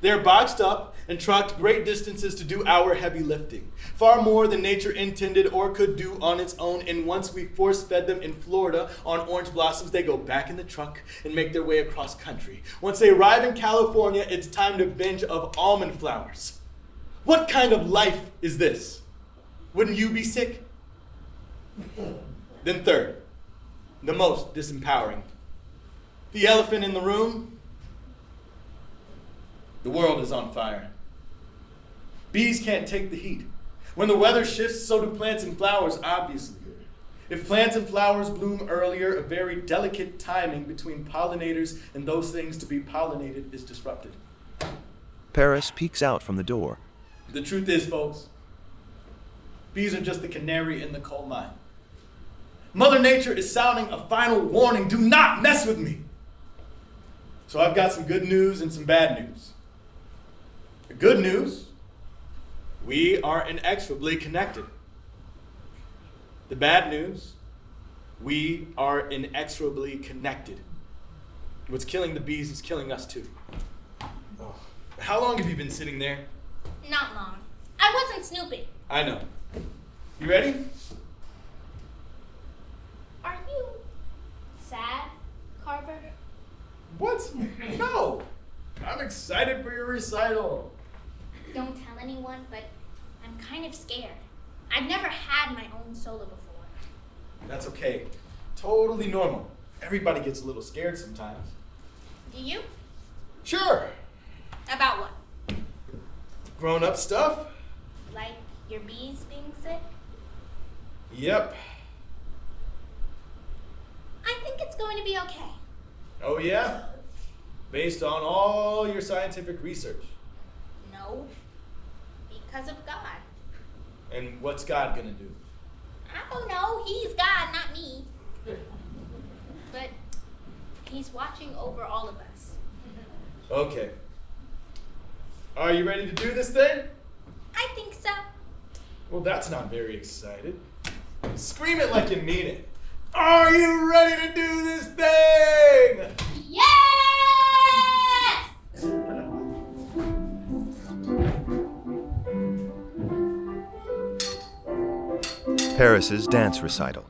They're boxed up and trucked great distances to do our heavy lifting, far more than nature intended or could do on its own. And once we force fed them in Florida on orange blossoms, they go back in the truck and make their way across country. Once they arrive in California, it's time to binge of almond flowers. What kind of life is this? Wouldn't you be sick? Then, third, the most disempowering. The elephant in the room the world is on fire. Bees can't take the heat. When the weather shifts, so do plants and flowers, obviously. If plants and flowers bloom earlier, a very delicate timing between pollinators and those things to be pollinated is disrupted. Paris peeks out from the door. The truth is, folks, bees are just the canary in the coal mine. Mother Nature is sounding a final warning do not mess with me. So I've got some good news and some bad news. The good news we are inexorably connected. The bad news we are inexorably connected. What's killing the bees is killing us too. Oh. How long have you been sitting there? Not long. I wasn't snooping. I know. You ready? Are you sad, Carver? What? No! I'm excited for your recital. Don't tell anyone, but I'm kind of scared. I've never had my own solo before. That's okay. Totally normal. Everybody gets a little scared sometimes. Do you? Sure. About what? Grown up stuff? Like your bees being sick? Yep. I think it's going to be okay. Oh, yeah? Based on all your scientific research. No. Because of God. And what's God gonna do? I don't know. He's God, not me. But he's watching over all of us. Okay. Are you ready to do this thing? I think so. Well, that's not very excited. Scream it like you mean it. Are you ready to do this thing? Paris's dance recital.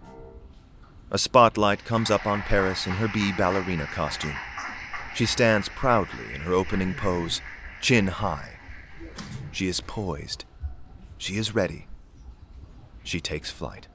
A spotlight comes up on Paris in her bee ballerina costume. She stands proudly in her opening pose, chin high. She is poised. She is ready. She takes flight.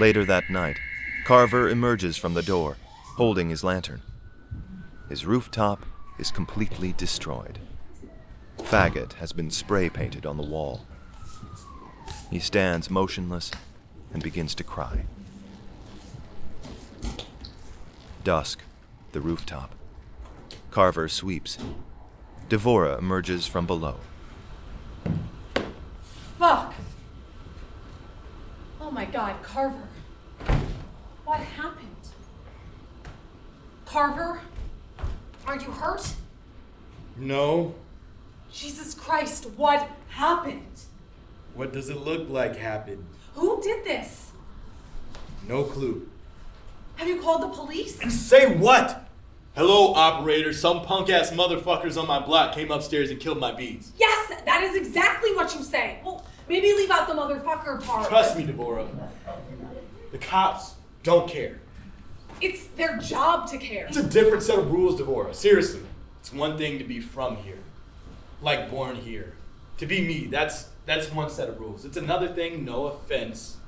Later that night, Carver emerges from the door, holding his lantern. His rooftop is completely destroyed. Faggot has been spray painted on the wall. He stands motionless and begins to cry. Dusk, the rooftop. Carver sweeps. Devora emerges from below. Oh my god, Carver. What happened? Carver? Are you hurt? No. Jesus Christ, what happened? What does it look like happened? Who did this? No clue. Have you called the police? And Say what? Hello, operator. Some punk ass motherfuckers on my block came upstairs and killed my bees. Yes, that is exactly what you say. Well, maybe leave out the motherfucker part. Trust me, Devora. The cops don't care. It's their job to care. It's a different set of rules, Devora. Seriously. It's one thing to be from here. Like born here. To be me, that's that's one set of rules. It's another thing, no offense,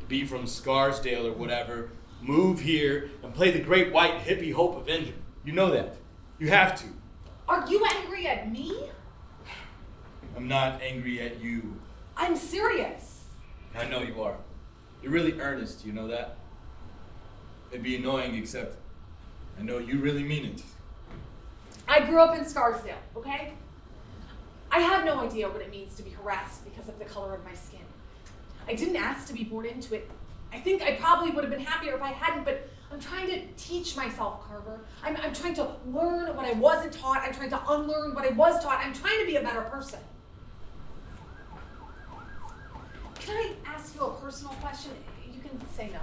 to be from Scarsdale or whatever, move here and play the great white hippie Hope Avenger. You know that. You have to. Are you angry at me? I'm not angry at you. I'm serious. I know you are. You're really earnest, you know that? It'd be annoying, except I know you really mean it. I grew up in Scarsdale, okay? I have no idea what it means to be harassed because of the color of my skin. I didn't ask to be born into it. I think I probably would have been happier if I hadn't, but I'm trying to teach myself, Carver. I'm, I'm trying to learn what I wasn't taught. I'm trying to unlearn what I was taught. I'm trying to be a better person. Can I ask you a personal question? You can say no.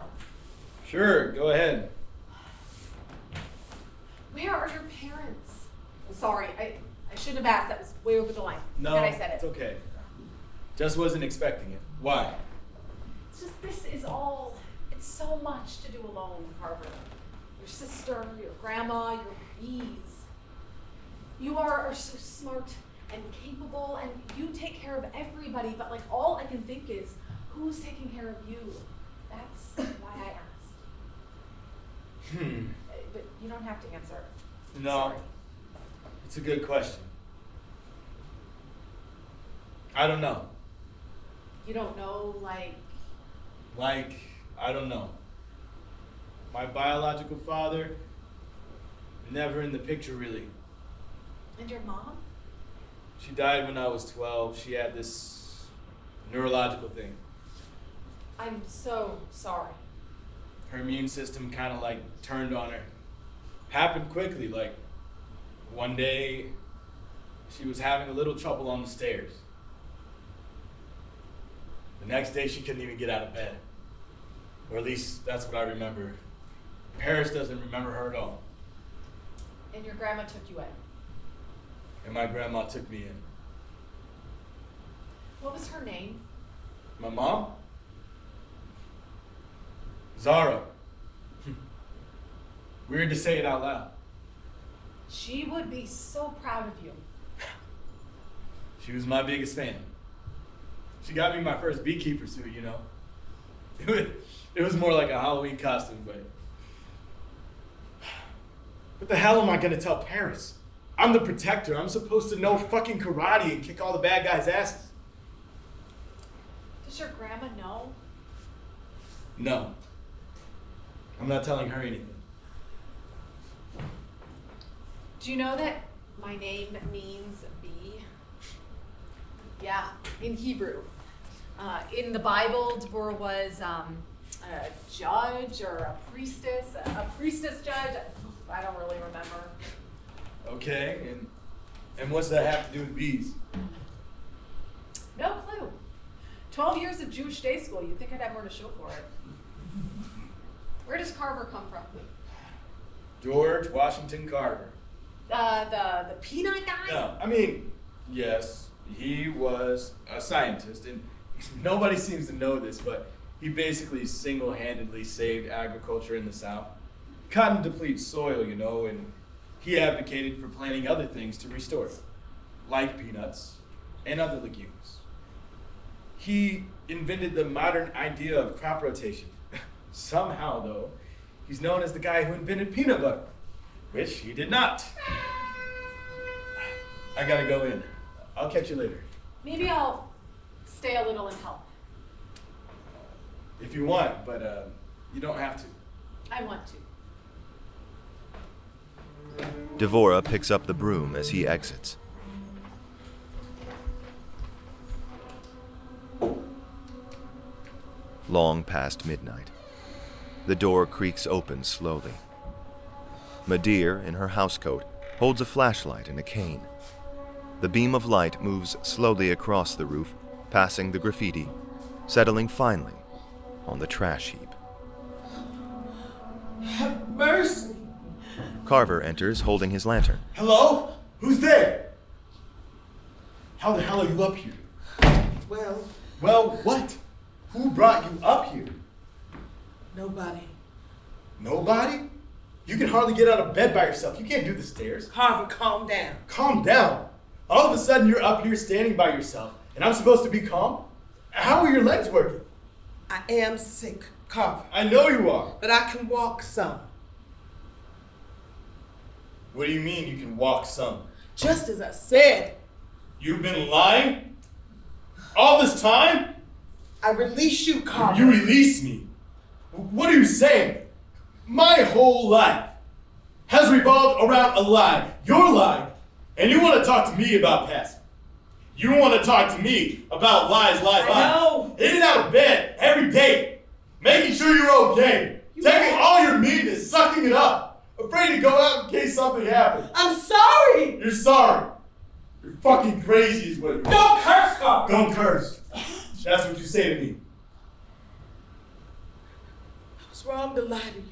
Sure, go ahead. Where are your parents? Sorry, I, I shouldn't have asked. That was way over the line. No, I said it. it's okay. Just wasn't expecting it. Why? It's just this is all. It's so much to do alone, Carver. Your sister, your grandma, your bees. You are, are so smart and capable, and you take care of everybody. But like all I can think is, who's taking care of you? That's why I asked. Hmm. But you don't have to answer. No. Sorry. It's a good question. I don't know. You don't know, like. Like, I don't know. My biological father, never in the picture really. And your mom? She died when I was 12. She had this neurological thing. I'm so sorry. Her immune system kind of like turned on her. Happened quickly, like one day she was having a little trouble on the stairs. The next day she couldn't even get out of bed. Or at least that's what I remember. Paris doesn't remember her at all. And your grandma took you in. And my grandma took me in. What was her name? My mom? Zara. Weird to say it out loud. She would be so proud of you. She was my biggest fan. She got me my first beekeeper suit, you know. It was, it was more like a Halloween costume, but. What the hell am I gonna tell Paris? I'm the protector. I'm supposed to know fucking karate and kick all the bad guys' asses. Does your grandma know? No. I'm not telling her anything. Do you know that my name means bee? Yeah, in Hebrew. Uh, in the Bible, Deborah was um, a judge or a priestess, a, a priestess judge. I don't really remember. Okay, and and what's that have to do with bees? No clue. 12 years of Jewish day school, you'd think I'd have more to show for it. Where does Carver come from? George Washington Carver. Uh, the, the peanut guy? No, I mean, yes, he was a scientist, and nobody seems to know this, but he basically single handedly saved agriculture in the South. Cotton depletes soil, you know, and he advocated for planting other things to restore it, like peanuts and other legumes. He invented the modern idea of crop rotation. Somehow, though, he's known as the guy who invented peanut butter, which he did not. I gotta go in. I'll catch you later. Maybe I'll stay a little and help. If you want, but uh, you don't have to. I want to. Devora picks up the broom as he exits. long past midnight. The door creaks open slowly. Ma'Dear, in her housecoat, holds a flashlight and a cane. The beam of light moves slowly across the roof, passing the graffiti, settling finally on the trash heap. Have mercy. Carver enters holding his lantern. Hello? Who's there? How the hell are you up here? Well, Well, what? Who brought you up here? nobody. Nobody? You can hardly get out of bed by yourself. You can't do the stairs. Carver, calm down. Calm down. All of a sudden, you're up here standing by yourself, and I'm supposed to be calm? How are your legs working? I am sick, Carver, I know you are. but I can walk some. What do you mean you can walk some? Just as I said, You've been lying? All this time? I release you, Carver. You release me. What are you saying? My whole life has revolved around a lie. Your lie. And you want to talk to me about past. You want to talk to me about lies, lies, I lies. know. In and out of bed every day. Making sure you're okay. Taking all your meat and sucking it up. Afraid to go out in case something happens. I'm sorry. You're sorry. You're fucking crazy is what you're Don't curse. Don't curse. That's what you say to me. I was wrong to lie to you.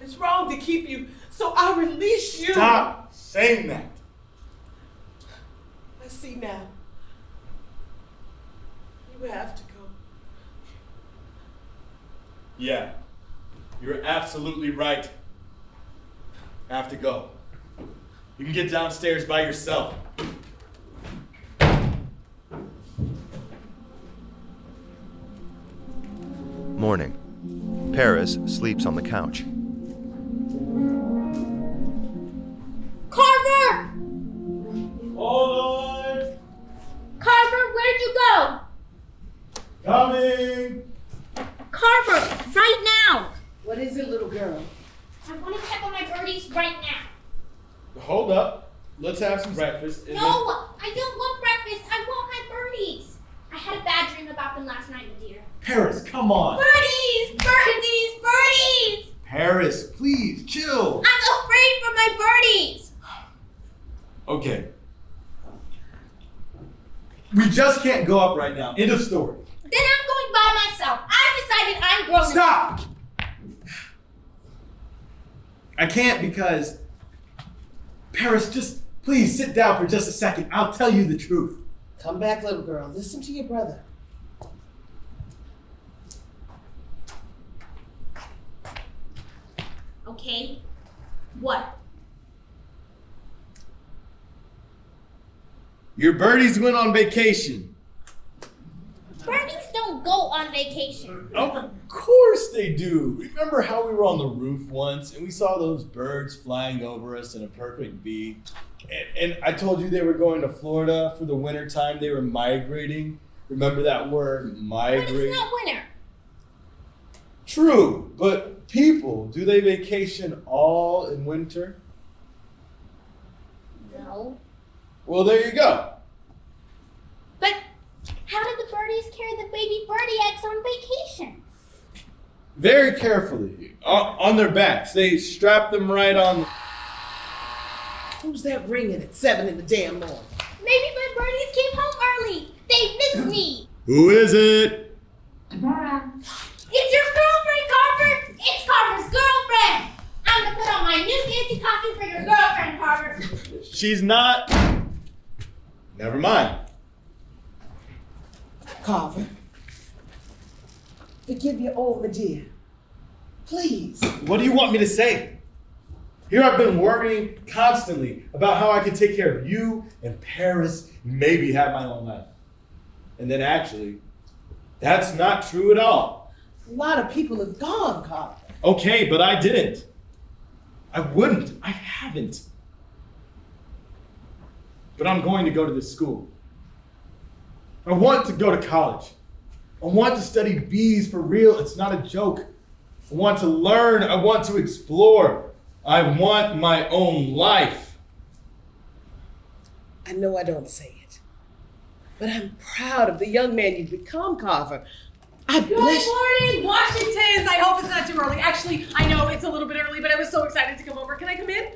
It's wrong to keep you, so I release you. Stop saying that. I see now. You have to go. Yeah, you're absolutely right. I have to go. You can get downstairs by yourself. Morning. Paris sleeps on the couch. Carver! Hold on. Carver, where'd you go? Coming. Carver, right now! What is it, little girl? I want to check on my birdies right now. Hold up. Let's have some breakfast. and No, I don't want breakfast. I want my birdies. I had a bad dream about them last night, my dear. Paris, come on. Birdies! Birdies! Birdies! Paris, please, chill. I'm afraid for my birdies! Okay. We just can't go up right now. End of story. Then I'm going by myself. I've decided I'm grown. Stop! I can't because. Paris, just please sit down for just a second. I'll tell you the truth. Come back, little girl. Listen to your brother. Okay. What? Your birdies went on vacation. Birdies don't go on vacation. Of course they do. Remember how we were on the roof once and we saw those birds flying over us in a perfect V? And, and I told you they were going to Florida for the winter time. They were migrating. Remember that word, But migrate? it's not winter. True, but people, do they vacation all in winter? No. Well, there you go. But how did the birdies carry the baby birdie eggs on vacation? Very carefully. On, on their backs. They strap them right on. Who's that ringing at seven in the damn morning? Maybe my birdies came home early. They missed me. Who is it? Tamara. It's your girlfriend, Carver. It's Carver's girlfriend. I'm gonna put on my new fancy costume for your girlfriend, Carver. She's not. Never mind. Carver. Forgive your old Ma'Dear. Please. What do you want me to say? Here I've been worrying constantly about how I can take care of you and Paris, maybe have my own life. And then actually, that's not true at all. A lot of people have gone, Carver. Okay, but I didn't. I wouldn't. I haven't. But I'm going to go to this school. I want to go to college. I want to study bees for real. It's not a joke. I want to learn. I want to explore. I want my own life. I know I don't say it. but I'm proud of the young man you've become, Carver. I Good bless morning, Washingtons. I hope it's not too early. Actually, I know it's a little bit early, but I was so excited to come over. Can I come in?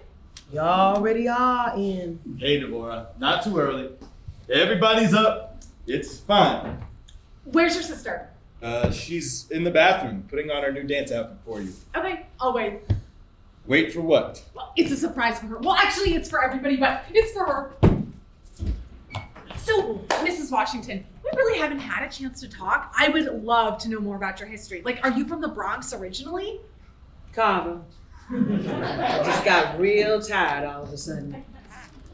Y'all already are in. Hey, Devora, not too early. Everybody's up. It's fine. Where's your sister? Uh, she's in the bathroom putting on her new dance outfit for you. Okay, I'll wait. Wait for what? Well, it's a surprise for her. Well, actually, it's for everybody, but it's for her. So, Mrs. Washington, we really haven't had a chance to talk. I would love to know more about your history. Like, are you from the Bronx originally? Carver. I just got real tired all of a sudden.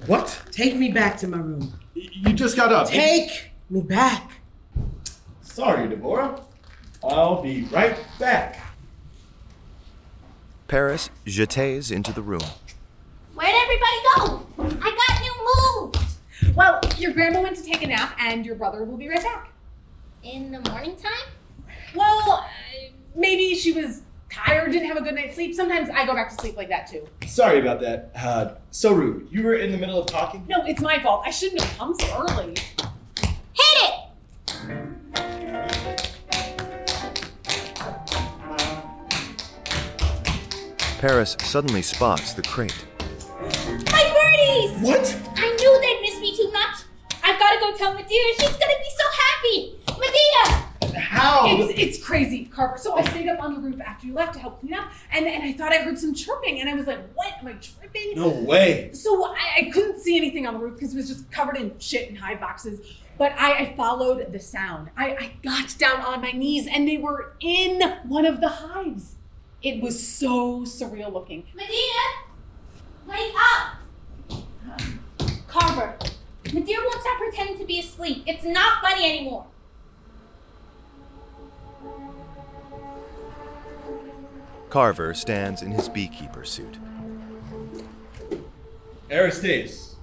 What? Take me back to my room. You just got up. Take me back. Sorry, Devora. I'll be right back. Paris jetés into the room. Where'd everybody go? I got new moves. Well, your grandma went to take a nap, and your brother will be right back. In the morning time? Well, uh, maybe she was tired, didn't have a good night's sleep. Sometimes I go back to sleep like that too. Sorry about that. Uh, so rude. You were in the middle of talking? No, it's my fault. I shouldn't have come so early. Hit it! Paris suddenly spots the crate. My birdies! What? I knew they'd miss me too much. I've got to go tell Ma'Dear. She's gonna be so happy. Ma'Dear! How? It's, it's crazy, Carver. So I stayed up on the roof after you left to help clean up, and, and I thought I heard some chirping, and I was like, what? Am I tripping? No way. So I, I couldn't see anything on the roof because it was just covered in shit and hive boxes. But I, I followed the sound. I, I got down on my knees, and they were in one of the hives. It was so surreal looking. Ma'Dear! Wake up! Um, Carver, Ma'Dear won't stop pretending to be asleep. It's not funny anymore. Carver stands in his beekeeper suit. Aristaeus,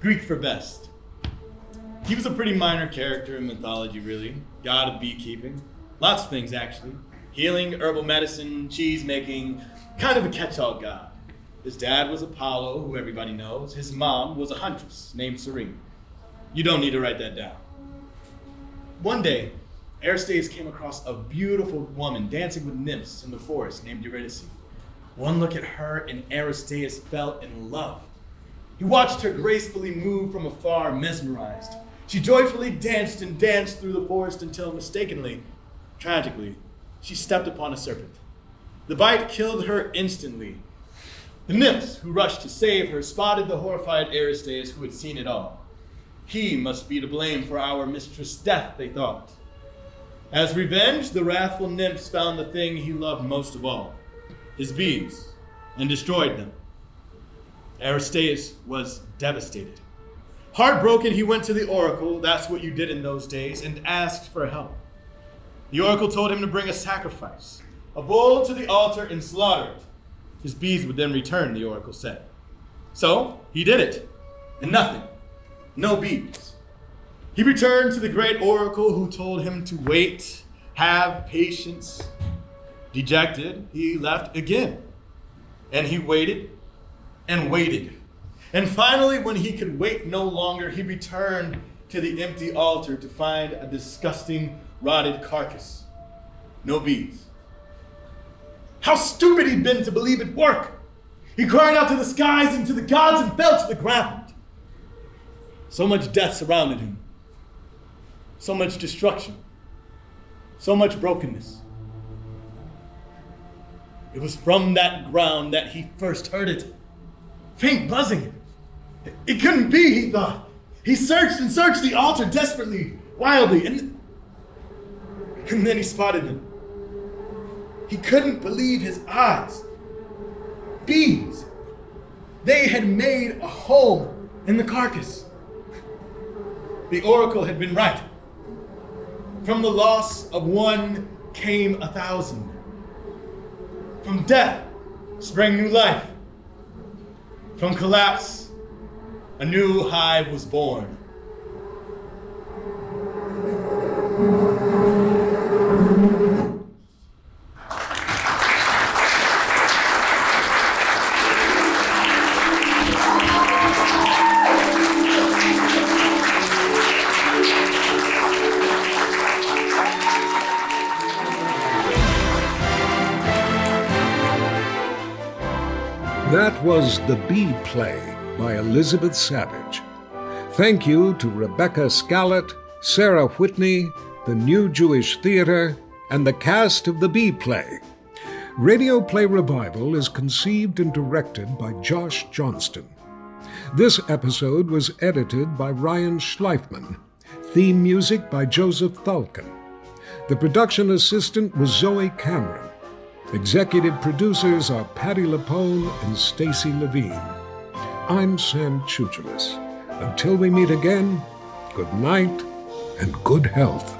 Greek for best. He was a pretty minor character in mythology, really. God of beekeeping. Lots of things, actually. Healing, herbal medicine, cheese making, kind of a catch all god. His dad was Apollo, who everybody knows. His mom was a huntress named Cyrene. You don't need to write that down. One day, Aristaeus came across a beautiful woman dancing with nymphs in the forest named Eurydice. One look at her, and Aristaeus fell in love. He watched her gracefully move from afar, mesmerized. She joyfully danced and danced through the forest until, mistakenly, tragically, she stepped upon a serpent. The bite killed her instantly. The nymphs who rushed to save her spotted the horrified Aristaeus who had seen it all. He must be to blame for our mistress' death, they thought. As revenge, the wrathful nymphs found the thing he loved most of all his bees and destroyed them. Aristaeus was devastated. Heartbroken, he went to the oracle, that's what you did in those days, and asked for help. The oracle told him to bring a sacrifice, a bull to the altar and slaughter it. His bees would then return, the oracle said. So he did it, and nothing, no bees. He returned to the great oracle who told him to wait, have patience. Dejected, he left again. And he waited and waited. And finally, when he could wait no longer, he returned to the empty altar to find a disgusting, rotted carcass. No bees. How stupid he'd been to believe it'd work! He cried out to the skies and to the gods and fell to the ground. So much death surrounded him, so much destruction, so much brokenness. It was from that ground that he first heard it. Faint buzzing. It couldn't be, he thought. He searched and searched the altar desperately, wildly, and, and then he spotted them. He couldn't believe his eyes. Bees. They had made a hole in the carcass. The oracle had been right. From the loss of one came a thousand. From death sprang new life. From collapse, a new hive was born. That was the Bee Play by Elizabeth Savage. Thank you to Rebecca Scallett, Sarah Whitney, the New Jewish Theater, and the cast of The Bee Play. Radio Play Revival is conceived and directed by Josh Johnston. This episode was edited by Ryan Schleifman. Theme music by Joseph Thalken. The production assistant was Zoe Cameron. Executive producers are Patti LuPone and Stacy Levine. I'm Sam Tsoutsouvas. Until we meet again, good night and good health.